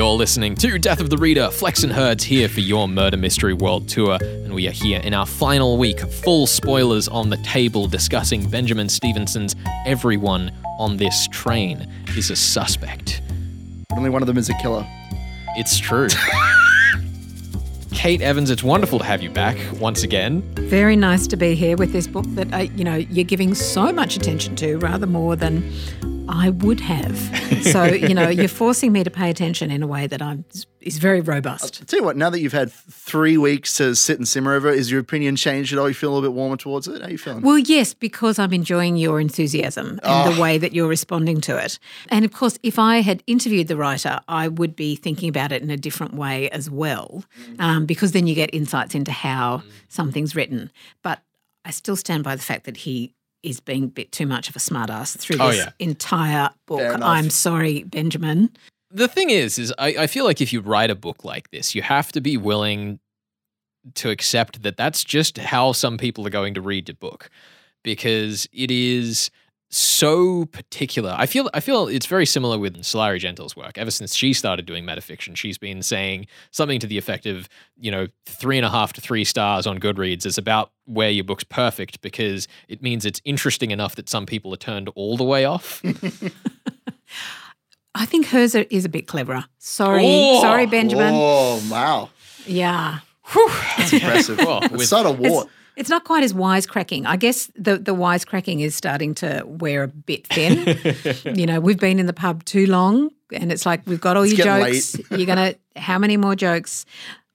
You're listening to Death of the Reader. Flex and Herds here for your Murder Mystery World Tour, and we are here in our final week. Full spoilers on the table discussing Benjamin Stevenson's Everyone on This Train is a Suspect. Only one of them is a killer. It's true. Kate Evans, it's wonderful to have you back once again. Very nice to be here with this book that uh, you know you're giving so much attention to, rather more than I would have. So you know you're forcing me to pay attention in a way that I'm is very robust. I'll tell you what, now that you've had three weeks to sit and simmer over, is your opinion changed at all? You feel a little bit warmer towards it? How are you feeling? Well, yes, because I'm enjoying your enthusiasm and the way that you're responding to it. And of course, if I had interviewed the writer, I would be thinking about it in a different way as well, um, because then you get insights into how something's written. But I still stand by the fact that he is being a bit too much of a smartass through Oh, this yeah. entire book. I'm sorry, Benjamin. the thing is, is I, I feel like if you write a book like this, you have to be willing to accept that that's just how some people are going to read your book, because it is so particular. I feel I feel it's very similar with Sulari Gentill's work. Ever since she started doing metafiction, she's been saying something to the effect of, you know, three and a half to three stars on Goodreads is about where your book's perfect because it means it's interesting enough that some people are turned all the way off. I think hers are- is a bit cleverer. Sorry, Oh, sorry, Benjamin. Oh, wow. Yeah. That's impressive. Well, Let's with- start a war. It's, not quite as wisecracking. I guess the the wisecracking is starting to wear a bit thin. you know, we've been in the pub too long, and it's like we've got all It's your jokes. You're gonna how many more jokes?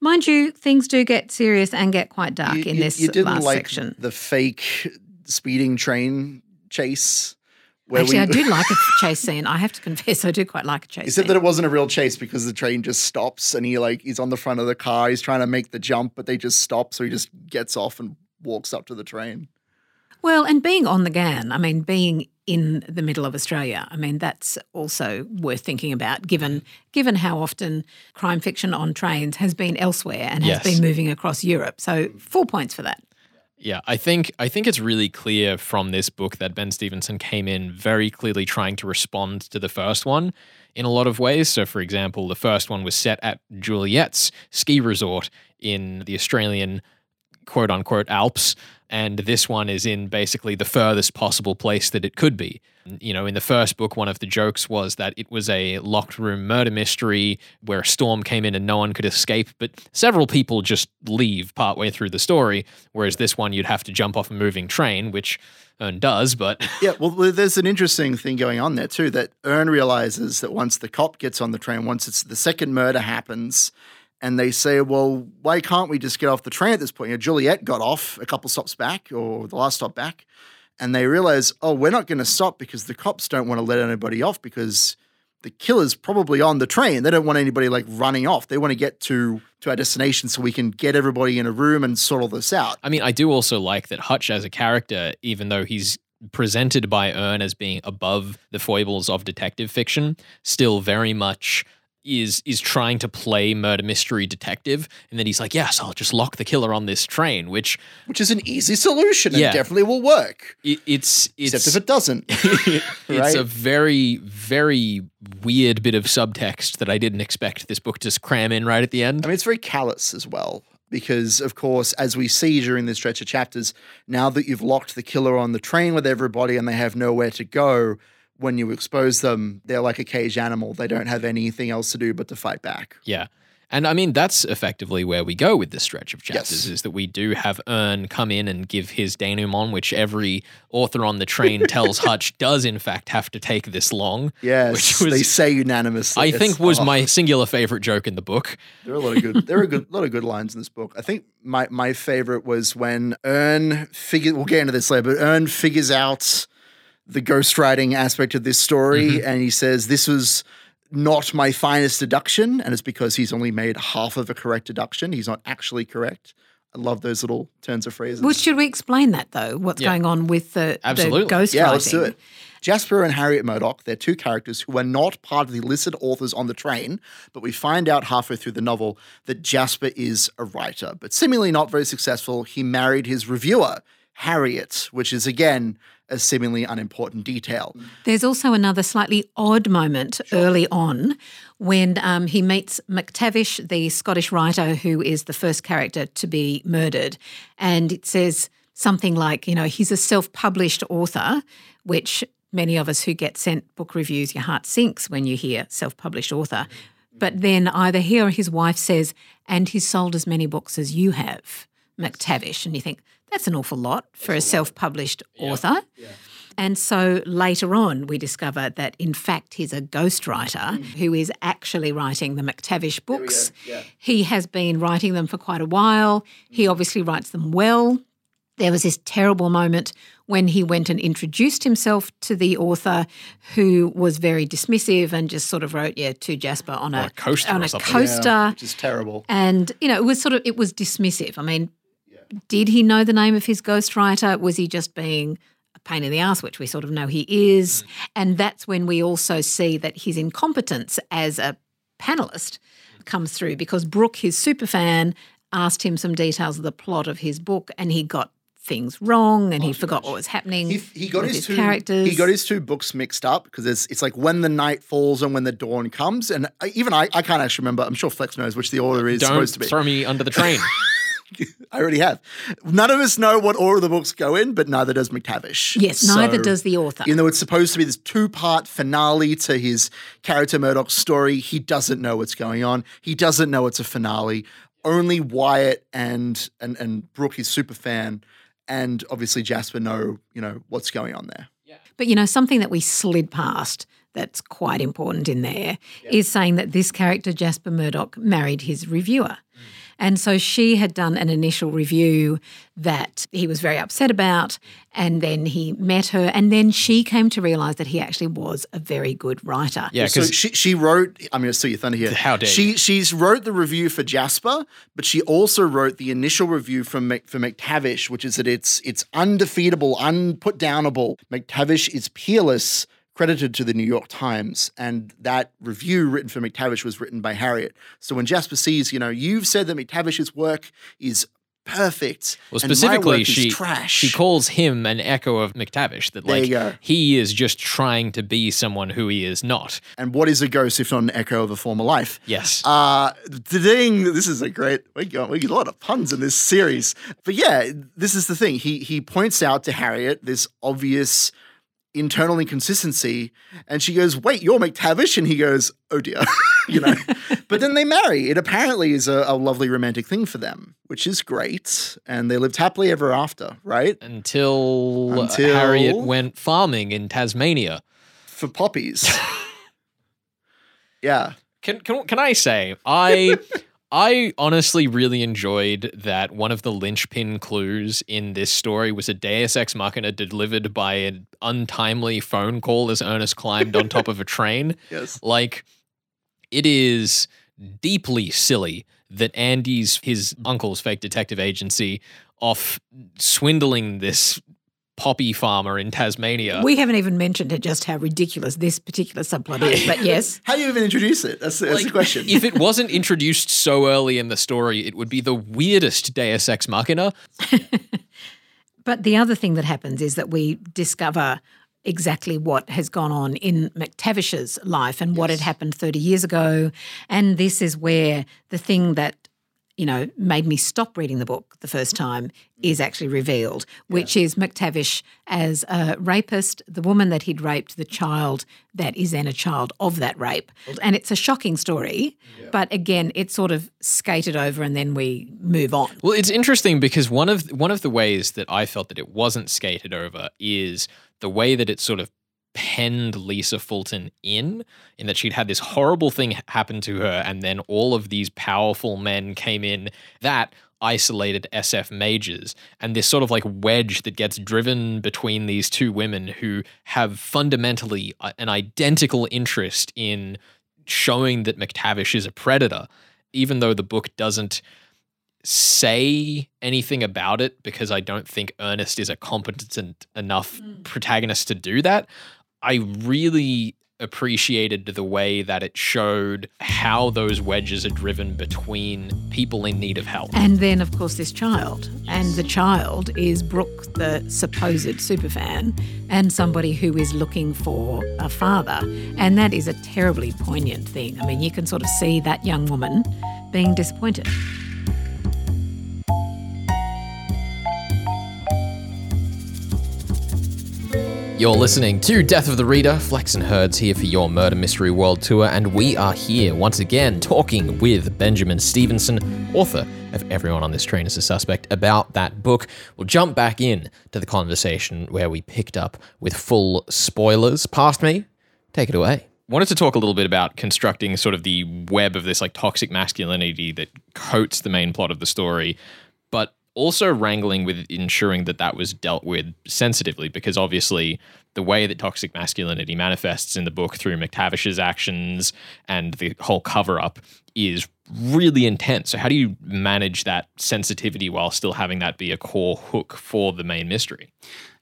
Mind you, things do get serious and get quite dark You, in you- this you didn't last like section. the fake speeding train chase. Where Actually, we, I do like a chase scene. I have to confess, I do quite like a chase He scene. said that it wasn't a real chase because the train just stops and he like he's on the front of the car. He's trying to make the jump, but they just stop, so he just gets off and walks up to the train. Well, and being on the Ghan, I mean, being in the middle of Australia, I mean, that's also worth thinking about, given given how often crime fiction on trains has been elsewhere and Yes. has been moving across Europe. So, four points for that. Yeah, I think I think it's really clear from this book that Ben Stevenson came in very clearly trying to respond to the first one in a lot of ways. So, for example, the first one was set at Juliet's ski resort in the Australian quote unquote Alps, and this one is in basically the furthest possible place that it could be. You know, in the first book, one of the jokes was that it was a locked room murder mystery where a storm came in and no one could escape, but several people just leave partway through the story. Whereas this one, you'd have to jump off a moving train, which Ern does, but Yeah, well, there's an interesting thing going on there too. That Ern realizes that once the cop gets on the train, once it's the second murder happens, and they say, "Well, why can't we just get off the train at this point?" You know, Juliet got off a couple stops back, or the last stop back, and they realize, "Oh, we're not going to stop because the cops don't want to let anybody off because." The killer's probably on the train. They don't want anybody like running off. They want to get to to our destination so we can get everybody in a room and sort all this out. I mean, I do also like that Hutch as a character, even though he's presented by Ern as being above the foibles of detective fiction, still very much is is trying to play murder mystery detective and then he's like yes i'll just lock the killer on this train which Which is an easy solution and Yeah. definitely will work. it, it's it's Except if it doesn't. it's right? a very very weird bit of subtext that i didn't expect this book to cram in right at the end I mean, it's very callous as well, because of course, as we see during this stretch of chapters, now that you've locked the killer on the train with everybody and they have nowhere to go, when you expose them, they're like a caged animal. They don't have anything else to do but to fight back. Yeah. And I mean, that's effectively where we go with this stretch of chapters Yes. is that we do have Ern come in and give his denouement, which every author on the train tells Hutch does, in fact, have to take this long. Yes, Which was- they say unanimously. I think was oh, my singular favorite joke in the book. There are a lot of good. There are a good, lot of good lines in this book. I think my my favorite was when Ern figure. We'll get into this later, but Ern figures out the ghostwriting aspect of this story, mm-hmm. and he says this was not my finest deduction, and it's because he's only made half of a correct deduction. He's not actually correct. I love those little turns of phrases. Well, should we explain that though? What's Yeah. going on with the, Absolutely. the ghostwriting? Yeah, let's do it. Jasper and Harriet Murdoch, they're two characters who are not part of the listed authors on the train, but we find out halfway through the novel that Jasper is a writer, but seemingly not very successful. He married his reviewer, Harriet, which is again a seemingly unimportant detail. There's also another slightly odd moment early on when um, he meets McTavish, the Scottish writer who is the first character to be murdered. And it says something like, you know, he's a self published author, which many of us who get sent book reviews, your heart sinks when you hear self published author. But then either he or his wife says, and he's sold as many books as you have, McTavish. And you think, that's an awful lot for a self published author. And so later on, we discover that in fact he's a ghostwriter hmm. who is actually writing the McTavish books. He has been writing them for quite a while. He hmm. obviously writes them well. There was this terrible moment when he went and introduced himself to the author, who was very dismissive and just sort of wrote, "Yeah, to Jasper on a, a coaster on a coaster." Yeah, which is terrible. And, you know, it was sort of, it was dismissive. I mean, did he know the name of his ghostwriter? Was he just being a pain in the ass, which we sort of know he is? Mm. And that's when we also see that his incompetence as a panelist comes through because Brooke, his super fan, asked him some details of the plot of his book and he got things wrong and he oh, forgot what was happening He, he got with his, his, two characters. He got his two books mixed up because it's it's like when the night falls and when the dawn comes, and uh, even I, I can't actually remember. I'm sure Flex knows which the order is Don't supposed to be. throw me under the train. I already have. None of us know what order the books go in, but neither does McTavish. Yes, neither does the author. Even though it's supposed to be this two part finale to his character Murdoch story, he doesn't know what's going on. He doesn't know it's a finale. Only Wyatt and and and Brooke, his super fan, and obviously Jasper know you know what's going on there. Yeah. But you know, something that we slid past that's quite important in there is saying that this character, Jasper Murdoch, married his reviewer. Mm. And so she had done an initial review that he was very upset about. And then he met her. And then she came to realize that he actually was a very good writer. Yeah, So because she she wrote. I'm going to steal your thunder here. How dare she? She's wrote the review for Jasper, but she also wrote the initial review from Mc, for McTavish, which is that it's it's undefeatable, unput downable. McTavish is peerless. Credited to the New York Times, and that review written for McTavish was written by Harriet. So when Jasper sees, you know, you've said that McTavish's work is perfect, well, specifically, she trash. she calls him an echo of McTavish. That like he is just trying to be someone who he is not. and what is a ghost if not an echo of a former life? Yes. Uh, the thing, this is a great, we got, we get a lot of puns in this series. But yeah, this is the thing. He, he points out to Harriet this obvious internal inconsistency. And she goes, wait, you're McTavish? And he goes, oh dear, you know. but then they marry. It apparently is a, a lovely romantic thing for them, which is great. And they lived happily ever after, right? until, Until- Harriet went farming in Tasmania. For poppies. yeah. Can can can I say I I honestly really enjoyed that one of the linchpin clues in this story was a Deus Ex Machina delivered by an untimely phone call as Ernest climbed on top of a train. Yes. Like it is deeply silly that Andy's his uncle's fake detective agency off swindling this poppy farmer in Tasmania. We haven't even mentioned it, just how ridiculous this particular subplot is. But yes, How do you even introduce it? That's, that's the question. if it wasn't introduced so early in the story, it would be the weirdest Deus Ex Machina. But the other thing that happens is that we discover exactly what has gone on in McTavish's life and what had happened 30 years ago. And this is where the thing that, you know, made me stop reading the book the first time mm. is actually revealed, which is McTavish as a rapist, the woman that he'd raped, the child that is then a child of that rape. And it's a shocking story, but again, it's sort of skated over and then we move on. Well, it's interesting because one of one of the ways that I felt that it wasn't skated over is the way that it sort of penned Lisa Fulton in, in that she'd had this horrible thing happen to her, and then all of these powerful men came in that isolated SF majors, and this sort of like wedge that gets driven between these two women who have fundamentally an identical interest in showing that McTavish is a predator, even though the book doesn't say anything about it because I don't think Ernest is a competent enough mm. protagonist to do that. I really appreciated the way that it showed how those wedges are driven between people in need of help. And then, of course, this child. And the child is Brooke, the supposed superfan, and somebody who is looking for a father. And that is a terribly poignant thing. I mean, you can sort of see that young woman being disappointed. You're listening to Death of the Reader. Flex and Herds here for your Murder Mystery World Tour, and we are here once again talking with Benjamin Stevenson, author of Everyone on This Train is a Suspect, about that book. We'll jump back in to the conversation where we picked up with full spoilers. Past me, take it away. Wanted to talk a little bit about constructing sort of the web of this like toxic masculinity that coats the main plot of the story, also wrangling with ensuring that that was dealt with sensitively because obviously the way that toxic masculinity manifests in the book through McTavish's actions and the whole cover up is really intense. So how do you manage that sensitivity while still having that be a core hook for the main mystery?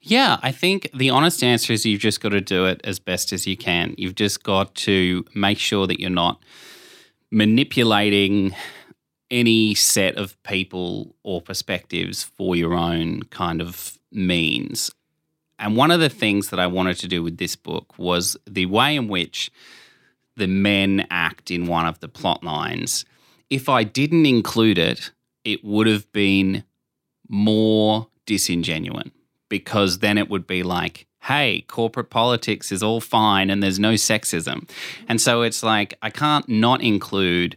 Yeah, I think the honest answer is you've just got to do it as best as you can. You've just got to make sure that you're not manipulating any set of people or perspectives for your own kind of means. And one of the things that I wanted to do with this book was the way in which the men act in one of the plot lines. If I didn't include it, it would have been more disingenuous because then it would be like, hey, corporate politics is all fine and there's no sexism. And so it's like, I can't not include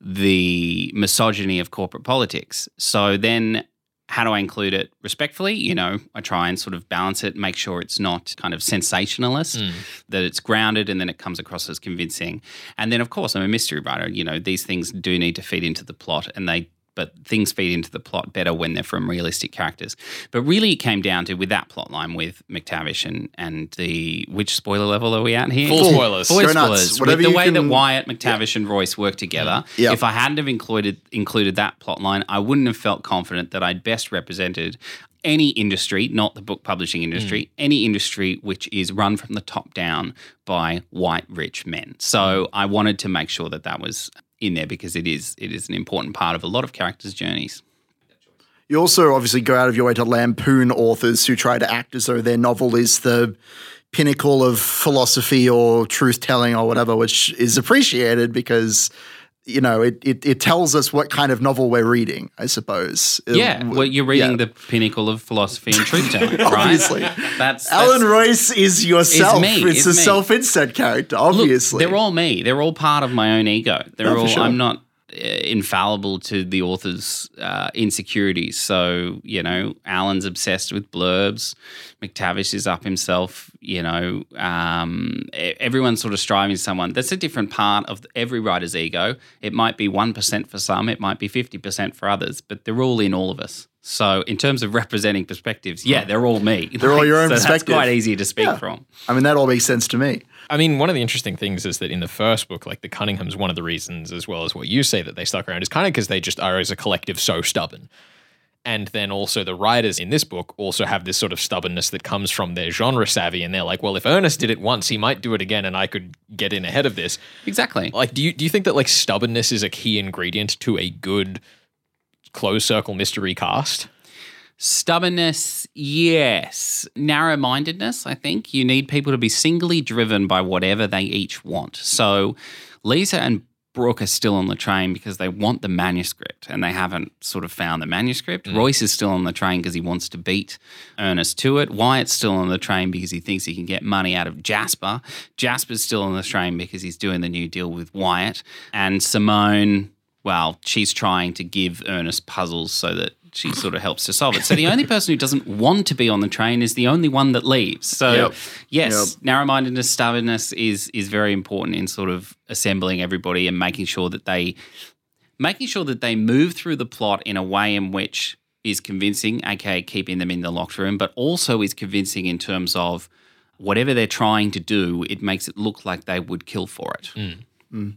the misogyny of corporate politics. So then how do I include it respectfully? You know, I try and sort of balance it, make sure it's not kind of sensationalist, mm. that it's grounded and then it comes across as convincing. And then, of course, I'm a mystery writer. You know, these things do need to feed into the plot and they but things feed into the plot better when they're from realistic characters. But really, it came down to with that plot line with McTavish and and the which spoiler level are we at here? Full spoilers. Full spoilers. With the way can, that Wyatt, McTavish, yeah. and Royce work together. Yep. If I hadn't have included included that plot line, I wouldn't have felt confident that I'd best represented any industry, not the book publishing industry, mm. any industry which is run from the top down by white rich men. So I wanted to make sure that that was in there because it is it is an important part of a lot of characters' journeys. You also obviously go out of your way to lampoon authors who try to act as though their novel is the pinnacle of philosophy or truth telling or whatever, which is appreciated because you know, it, it, it tells us what kind of novel we're reading, I suppose. Yeah, well, you're reading yeah. the pinnacle of philosophy and truth telling, right? obviously, that's, that's Alan Royce is yourself. It's, me. it's, a self-insert character, obviously. Look, they're all me. They're all part of my own ego. They're no, all. Sure. I'm not uh, infallible to the author's uh, insecurities. So, you know, Alan's obsessed with blurbs. McTavish is up himself. You know, um, everyone's sort of striving someone. That's a different part of every writer's ego. It might be 1% for some, it might be 50% for others, but they're all in all of us. So, in terms of representing perspectives, yeah, they're all me. They're all your own so perspective. That's quite easy to speak yeah. from. I mean, that all makes sense to me. I mean, one of the interesting things is that in the first book, like the Cunninghams, one of the reasons, as well as what you say, that they stuck around is kind of because they just are as a collective so stubborn. And then also the writers in this book also have this sort of stubbornness that comes from their genre savvy, and they're like, well, if Ernest did it once, he might do it again, and I could get in ahead of this. Exactly. Like, do you do you think that like stubbornness is a key ingredient to a good closed circle mystery cast? Stubbornness, yes. Narrow mindedness, I think. You need people to be singly driven by whatever they each want. So Lisa and Brooke are still on the train because they want the manuscript and they haven't sort of found the manuscript. Mm. Royce is still on the train because he wants to beat Ernest to it. Wyatt's still on the train because he thinks he can get money out of Jasper. Jasper's still on the train because he's doing the new deal with Wyatt. And Simone, well, she's trying to give Ernest puzzles so that she sort of helps to solve it. So the only person who doesn't want to be on the train is the only one that leaves. So yep. yes, yep. narrow-mindedness, stubbornness is is very important in sort of assembling everybody and making sure that they making sure that they move through the plot in a way in which is convincing, aka keeping them in the locked room, but also is convincing in terms of whatever they're trying to do, it makes it look like they would kill for it. Mm. Mm.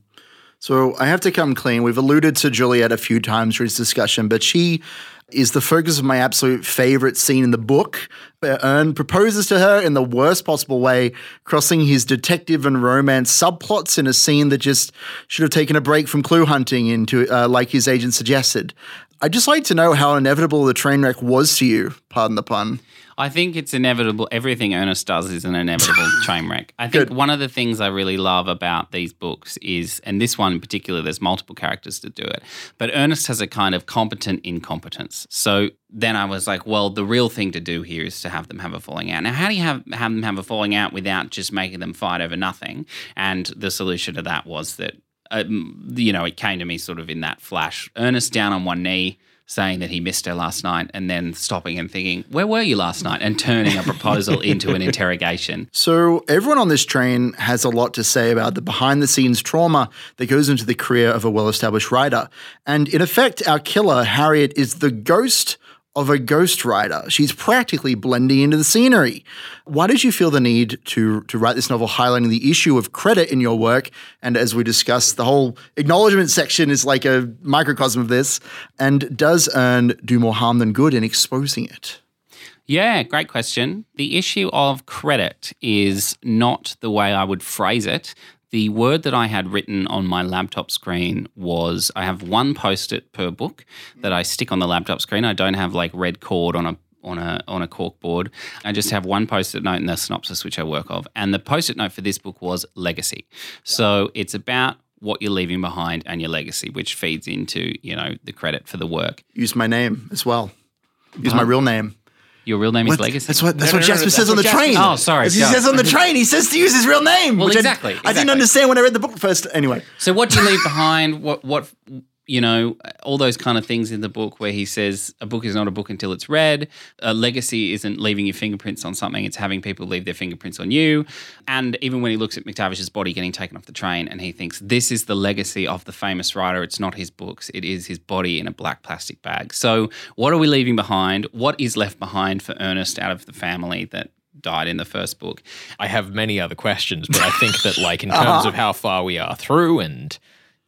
So I have to come clean. We've alluded to Juliet a few times through this discussion, but she is the focus of my absolute favorite scene in the book. Ern proposes to her in the worst possible way, crossing his detective and romance subplots in a scene that just should have taken a break from clue hunting into, uh, like his agent suggested. I'd just like to know how inevitable the train wreck was to you, pardon the pun. I think it's inevitable. Everything Ernest does is an inevitable train wreck. I think Good. one of the things I really love about these books is, and this one in particular, there's multiple characters to do it, but Ernest has a kind of competent incompetence. So then I was like, well, the real thing to do here is to have them have a falling out. Now, how do you have, have them have a falling out without just making them fight over nothing? And the solution to that was that, um, you know, it came to me sort of in that flash. Ernest down on one knee saying that he missed her last night and then stopping and thinking, Where were you last night? and turning a proposal into an interrogation. So, everyone on this train has a lot to say about the behind the scenes trauma that goes into the career of a well established writer. And in effect, our killer, Harriet, is the ghost of a ghostwriter. She's practically blending into the scenery. Why did you feel the need to, to write this novel highlighting the issue of credit in your work? And as we discussed, the whole acknowledgement section is like a microcosm of this. And does Ern do more harm than good in exposing it? Yeah, great question. The issue of credit is not the way I would phrase it. The word that I had written on my laptop screen was I have one post it per book that I stick on the laptop screen. I don't have like red cord on a on a on a cork board. I just have one post-it note in the synopsis which I work of. And the post-it note for this book was legacy. So it's about what you're leaving behind and your legacy, which feeds into, you know, the credit for the work. Use my name as well. Use my uh-huh. real name. Your real name is What? legacy. That's what that's No, what no, no, Jasper no, says that's on the what Jasper train. Oh, sorry, As he go. says on the train. He says to use his real name. Well, which I- exactly, I, didn't exactly. understand when I read the book first. Anyway, So what do you leave behind? What what you know, all those kind of things in the book where he says a book is not a book until it's read. A legacy isn't leaving your fingerprints on something; it's having people leave their fingerprints on you. And even when he looks at McTavish's body getting taken off the train, and he thinks this is the legacy of the famous writer. It's not his books; it is his body in a black plastic bag. So what are we leaving behind? What is left behind for Ernest out of the family that? Died in the first book. I have many other questions, but I think that, like, in terms of how far we are through, and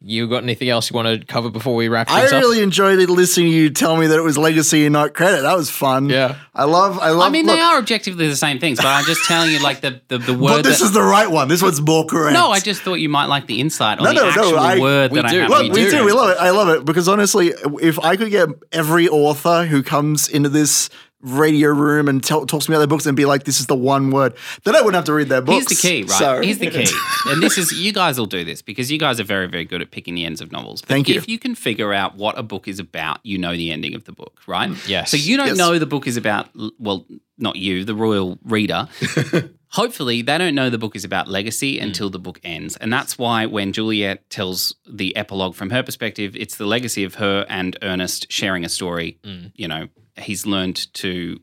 you got anything else you want to cover before we wrap I things up? really enjoyed listening to you tell me that it was legacy and not credit. That was fun. Yeah. I love. I love. I mean, look, they are objectively the same things, but I'm just telling you, like the the, the word. But this that- is the right one. This one's more correct. No, I just thought you might like the insight on No, the no, no, actual I- word we that do. I have. Look, we we, do. do. We love it. I love it because honestly, if I could get every author who comes into this radio room and tell, talks to me about their books and be like, "This is the one word," then I wouldn't have to read their Here's books. the key, right? So- Here's the key. and this is, you guys will do this because you guys are very, very good at picking the ends of novels. But Thank you. If you can figure out what a book is about, you know the ending of the book, right? Mm. Yes. So you don't Yes. know the book is about, well, not you, the royal reader. Hopefully, they don't know the book is about legacy mm. until the book ends. And that's why when Juliet tells the epilogue from her perspective, it's the legacy of her and Ernest sharing a story. Mm. You know, he's learned to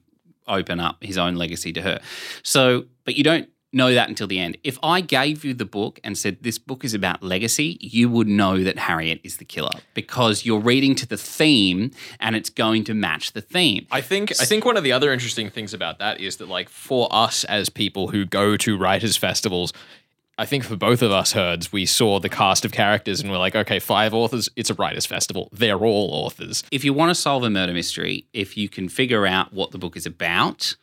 open up his own legacy to her. So, but you don't know that until the end. If I gave you the book and said this book is about legacy, you would know that Harriet is the killer because you're reading to the theme and it's going to match the theme. I think I think one of the other interesting things about that is that like for us as people who go to writers festivals, I think for both of us herds, we saw the cast of characters and we're like, okay, five authors, it's a writers festival. They're all authors. If you want to solve a murder mystery, if you can figure out what the book is about,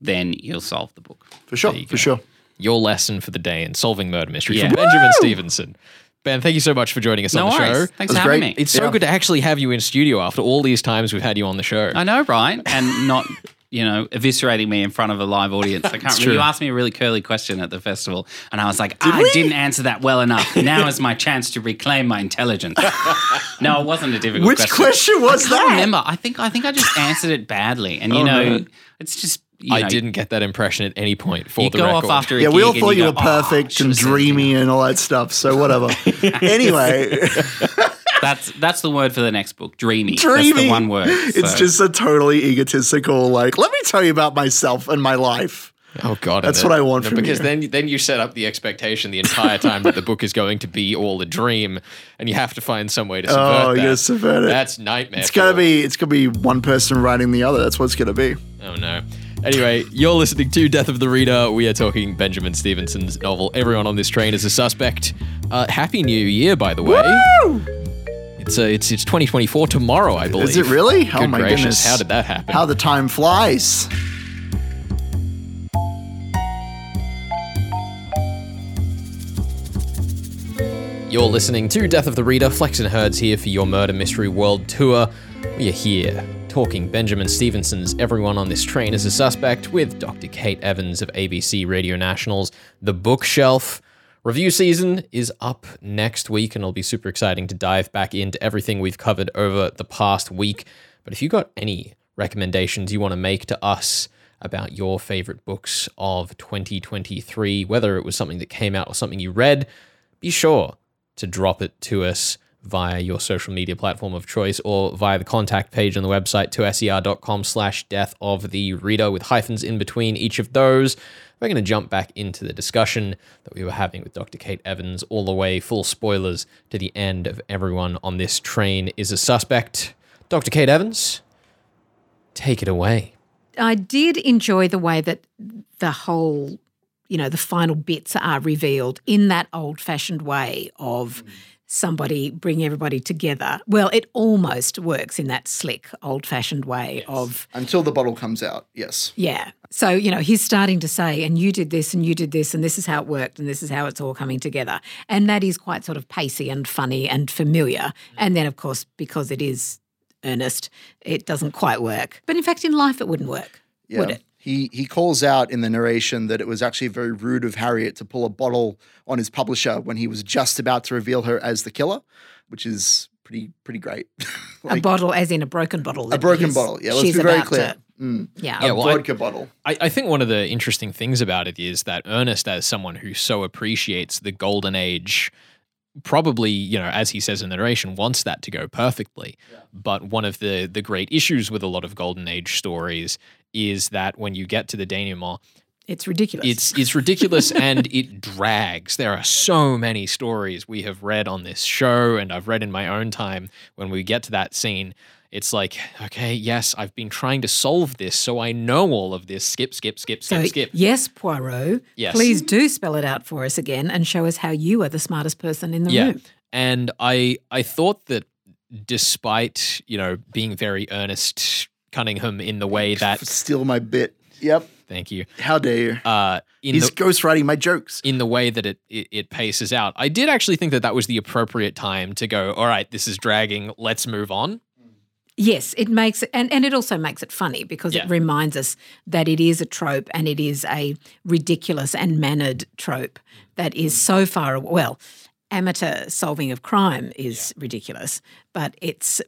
then you'll solve the book. for sure, for sure. Your lesson for the day in solving murder mystery Yeah. from Benjamin Stevenson. Ben, thank you so much for joining us No on the worries. show. Thanks for having great. me. It's so good to actually have you in studio after all these times we've had you on the show. I know, right? And not, you know, eviscerating me in front of a live audience. I can't remember. You asked me a really curly question at the festival, and I was like, ah, I didn't answer that well enough. Now is my chance to reclaim my intelligence. no, it wasn't a difficult question. Which question. question was I that? can't remember. I think I think I just answered it badly, and you Oh, know, no. it's just. You I know, didn't get that impression at any point for You the go record. off after a Yeah, we all thought and you go, were "Oh, perfect should and dreamy and all that stuff. So whatever. anyway, That's that's the word for the next book. Dreamy. dreamy. That's the one word. It's just a totally egotistical. Like, let me tell you about myself and my life. Oh god, That's what I want no, from because you. then then you set up the expectation the entire time that the book is going to be all a dream, and you have to find some way to subvert Oh, that. you subvert it. That's nightmare. It's gonna be. It's gonna be one person writing the other. That's what it's gonna be. Oh no. Anyway, you're listening to Death of the Reader. We are talking Benjamin Stevenson's novel, Everyone on This Train is a Suspect. Uh, Happy New Year, by the way. It's, uh, it's it's 2024 tomorrow, I believe. Is it really? Good oh my gracious, goodness. how did that happen? How the time flies. You're listening to Death of the Reader. Flex and Herds here for your Murder Mystery World Tour. We are here talking Benjamin Stevenson's Everyone on This Train is a Suspect with Dr. Kate Evans of ABC Radio National's The Bookshelf. Review season is up next week, and it'll be super exciting to dive back into everything we've covered over the past week. But if you've got any recommendations you want to make to us about your favorite books of 2023, whether it was something that came out or something you read, be sure to drop it to us via your social media platform of choice or via the contact page on the website to ser.com slash death of the reader with hyphens in between each of those. We're going to jump back into the discussion that we were having with Dr. Kate Evans all the way, full spoilers to the end of everyone on this train is a suspect. Dr. Kate Evans, take it away. I did enjoy the way that the whole, you know, the final bits are revealed in that old fashioned way of mm. Somebody bring everybody together. Well, it almost works in that slick, old fashioned way of, Until the bottle comes out, yes. yeah. So, you know, he's starting to say, and you did this, and you did this, and this is how it worked, and this is how it's all coming together. And that is quite sort of pacey and funny and familiar. Mm. And then, of course, because it is Ernest, it doesn't quite work. But in fact, in life, it wouldn't work, would it? He he calls out in the narration that it was actually very rude of Harriet to pull a bottle on his publisher when he was just about to reveal her as the killer, which is pretty pretty great. a bottle, as in a broken bottle. a broken bottle. Yeah, let's she's be very about clear. to- Mm. yeah. Yeah, a well, I- vodka bottle. I, I think one of the interesting things about it is that Ernest, as someone who so appreciates the golden age, probably, you know, as he says in the narration, wants that to go perfectly. But one of the the great issues with a lot of golden age stories is that when you get to the denouement, It's ridiculous. it's it's ridiculous and it drags. There are so many stories we have read on this show, and I've read in my own time. When we get to that scene, it's like, okay, yes, I've been trying to solve this, so I know all of this. Skip, skip, skip, skip, so, skip. yes, Poirot, Yes. please do spell it out for us again and show us how you are the smartest person in the yeah room. and i i thought that despite you know being very Ernest Cunningham in the way that Steal my bit. Yep. thank you How dare you? uh He's the ghostwriting my jokes. in the way that it, it it paces out i did actually think that that was the appropriate time to go all right this is dragging let's move on Yes, it makes it, and, and it also makes it funny because Yeah. it reminds us that it is a trope and it is a ridiculous and mannered trope that is mm. so far, well, amateur solving of crime is ridiculous, but it's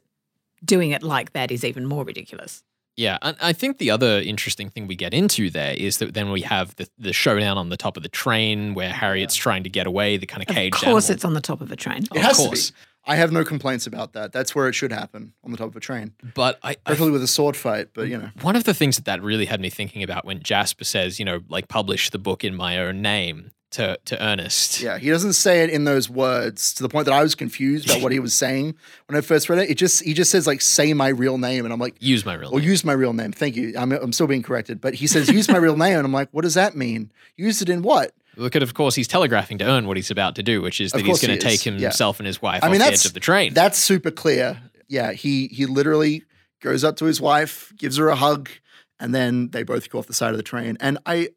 doing it like that is even more ridiculous. Yeah, and I think the other interesting thing we get into there is that then we have the, the showdown on the top of the train where Harriet's trying to get away, the kind of cage. Of course, animal. it's on the top of a train. It Of has course. I have no complaints about that. That's where it should happen on the top of a train, But I, I preferably with a sword fight. But you know, one of the things that that really had me thinking about when Jasper says, you know, like publish the book in my own name to to Ernest. yeah, he doesn't say it in those words to the point that I was confused about what he was saying when I first read it. It just he just says like say my real name, and I'm like, Use my real Or name. use my real name. Thank you. I'm, I'm still being corrected. But he says, use my real name. And I'm like, what does that mean? Use it in what? Look at, of course, he's telegraphing to Ern what he's about to do, which is that he's going to take is, yeah. himself and his wife I off mean, the that's edge of the train. That's super clear. Yeah, he he literally goes up to his wife, gives her a hug, and then they both go off the side of the train. And I,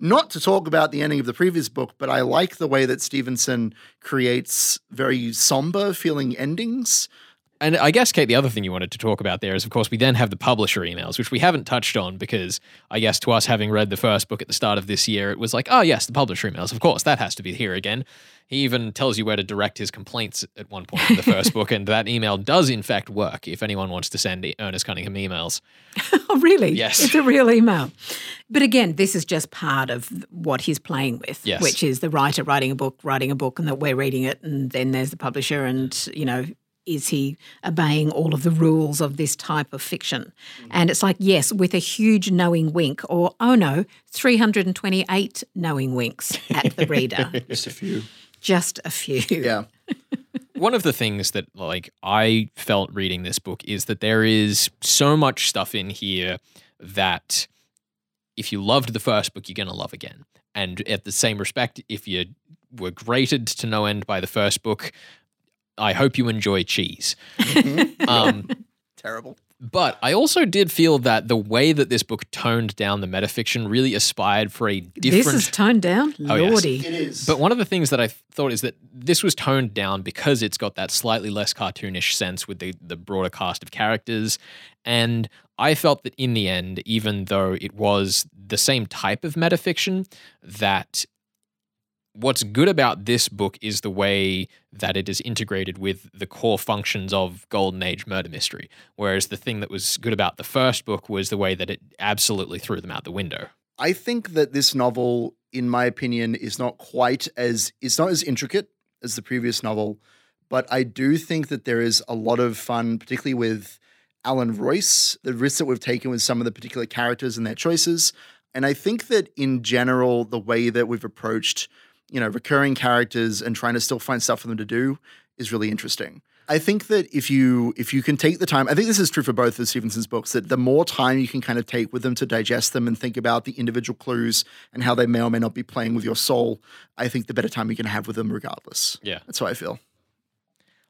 not to talk about the ending of the previous book, but I like the way that Stevenson creates very somber feeling endings. And I guess, Kate, the other thing you wanted to talk about there is, of course, we then have the publisher emails, which we haven't touched on because I guess to us, having read the first book at the start of this year, it was like, oh, yes, the publisher emails. Of course, that has to be here again. He even tells you where to direct his complaints at one point in the first book, and that email does, in fact, work if anyone wants to send Ernest Cunningham emails. Oh, really? Yes. It's a real email. But again, this is just part of what he's playing with, Yes. which is the writer writing a book, writing a book, and that we're reading it, and then there's the publisher, and you know, is he obeying all of the rules of this type of fiction? And it's like, yes, with a huge knowing wink, or oh no, 328 knowing winks at the reader. Just a few. Just a few. Yeah. one of the things that like I felt reading this book is that there is so much stuff in here that if you loved the first book, you're going to love again. And at the same respect, if you were grated to no end by the first book, I hope you enjoy cheese. um, Terrible. but I also did feel that the way that this book toned down the metafiction really aspired for a different. This is toned down, Oh, yes. lordy. It is. But one of the things that I thought is that this was toned down because it's got that slightly less cartoonish sense with the, the broader cast of characters. And I felt that in the end, even though it was the same type of metafiction, that what's good about this book is the way that it is integrated with the core functions of Golden Age murder mystery. Whereas the thing that was good about the first book was the way that it absolutely threw them out the window. I think that this novel, in my opinion, is not quite as it's not as intricate as the previous novel, but I do think that there is a lot of fun, particularly with Alan Royce, the risks that we've taken with some of the particular characters and their choices. And I think that in general, the way that we've approached, you know, recurring characters and trying to still find stuff for them to do is really interesting. I think that if you if you can take the time, I think this is true for both of Stevenson's books, that the more time you can kind of take with them to digest them and think about the individual clues and how they may or may not be playing with your soul, I think the better time you can have with them regardless. Yeah. That's how I feel.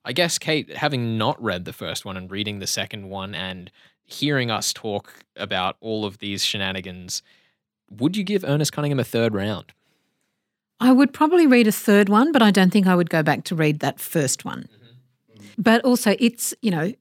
I guess, Kate, having not read the first one and reading the second one and hearing us talk about all of these shenanigans, would you give Ernest Cunningham a third round? I would probably read a third one, but I don't think I would go back to read that first one. Mm-hmm. Mm-hmm. But also, it's, you know,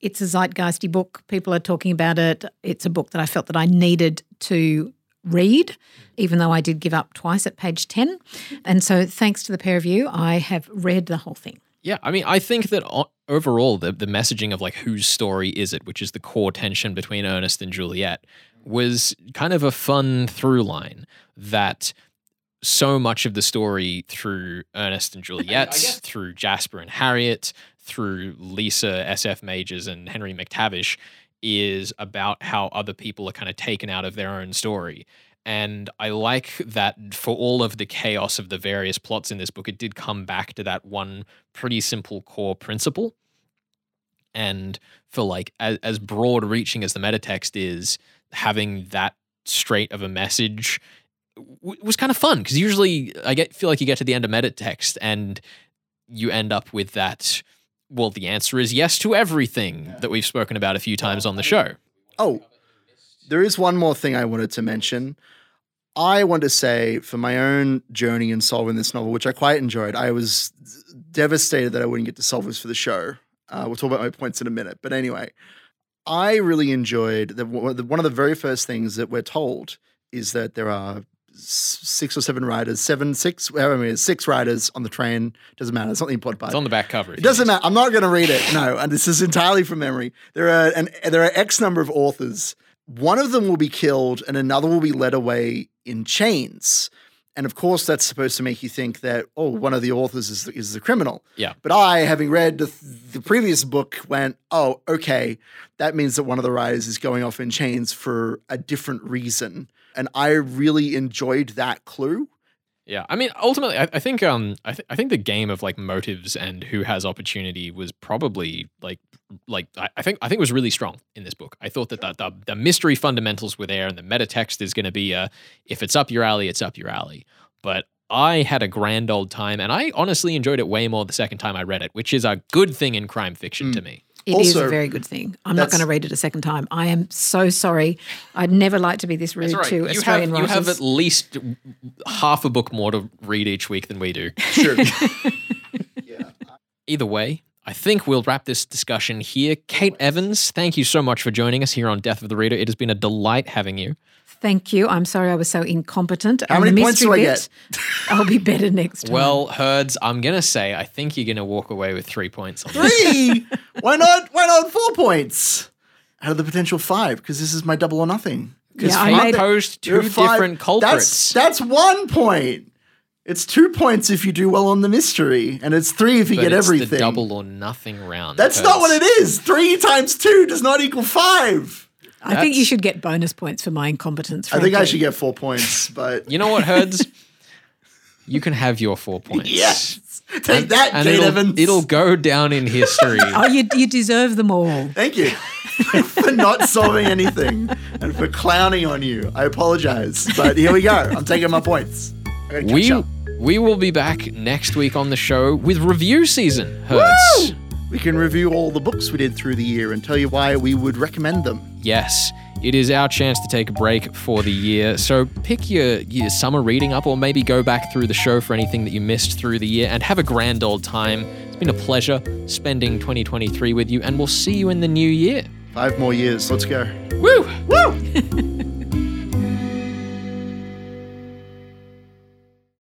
it's a zeitgeisty book. People are talking about it. It's a book that I felt that I needed to read, mm-hmm. even though I did give up twice at page 10. And so, thanks to the pair of you, I have read the whole thing. Yeah, I mean, I think that overall, the, the messaging of like whose story is it, which is the core tension between Ernest and Juliet, was kind of a fun through line that so much of the story through Ernest and Juliet, through Jasper and Harriet, through Lisa, SF Majors, and Henry McTavish is about how other people are kind of taken out of their own story. And I like that for all of the chaos of the various plots in this book, it did come back to that one pretty simple core principle. And for like as, as broad reaching as the metatext is, having that straight of a message w- was kind of fun because usually I get feel like you get to the end of metatext and you end up with that. Well, the answer is yes to everything that we've spoken about a few times on the show. Oh, there is one more thing I wanted to mention. I want to say for my own journey in solving this novel, which I quite enjoyed, I was devastated that I wouldn't get to solve this for the show. Uh, we'll talk about my points in a minute. But anyway, I really enjoyed that one of the very first things that we're told is that there are six or seven riders, seven, six, however many, six riders on the train. Doesn't matter. It's not the important part. It's on the back cover. It doesn't matter. I'm not going to read it. No, and this is entirely from memory. There are an there are X number of authors. One of them will be killed, and another will be led away in chains. And of course, that's supposed to make you think that oh, one of the authors is is the criminal. Yeah. But I, having read the, the previous book, went, oh, okay, that means that one of the riders is going off in chains for a different reason. And I really enjoyed that clue. Yeah, I mean, ultimately, I, I think um, I, th- I think the game of like motives and who has opportunity was probably like, like I, I think I think was really strong in this book. I thought that the the, the mystery fundamentals were there, and the meta text is going to be uh, if it's up your alley, it's up your alley. But I had a grand old time, and I honestly enjoyed it way more the second time I read it, which is a good thing in crime fiction to me. It is Also, a very good thing. I'm not going to read it a second time. I am so sorry. I'd never like to be this rude right. to You have Australian you have at least half a book more to read each week than we do. Sure. Either way, I think we'll wrap this discussion here. Kate Evans, thank you so much for joining us here on Death of the Reader. It has been a delight having you. Thank you. I'm sorry I was so incompetent. How And many points do I bit, I'll be better next time. Well, Herds, I'm going to say I think you're going to walk away with three points on. Three. why not? Why not four points out of the potential five? Because this is my double or nothing. Because Yeah, I I made it- posed two are five- different culprits. That's, that's one point. It's two points if you do well on the mystery, and it's three if you but get it's everything. the double or nothing round. That's not what it is. Three times two does not equal five. I think you should get bonus points for my incompetence. I think I should get four points, but You know what, Herds? you can have your four points. yes, take that, And Kate it'll, Evans. it'll go down in history. Oh, you, you deserve them all. Thank you. for not solving anything and for clowning on you. I apologize, but here we go. I'm taking my points. I gotta catch We up. we will be back next week on the show with review season. Herds. We can review all the books we did through the year and tell you why we would recommend them. Yes, it is our chance to take a break for the year. So pick your, your summer reading up or maybe go back through the show for anything that you missed through the year and have a grand old time. It's been a pleasure spending 2023 with you, and we'll see you in the new year. Five more years. Let's go. Woo! Woo!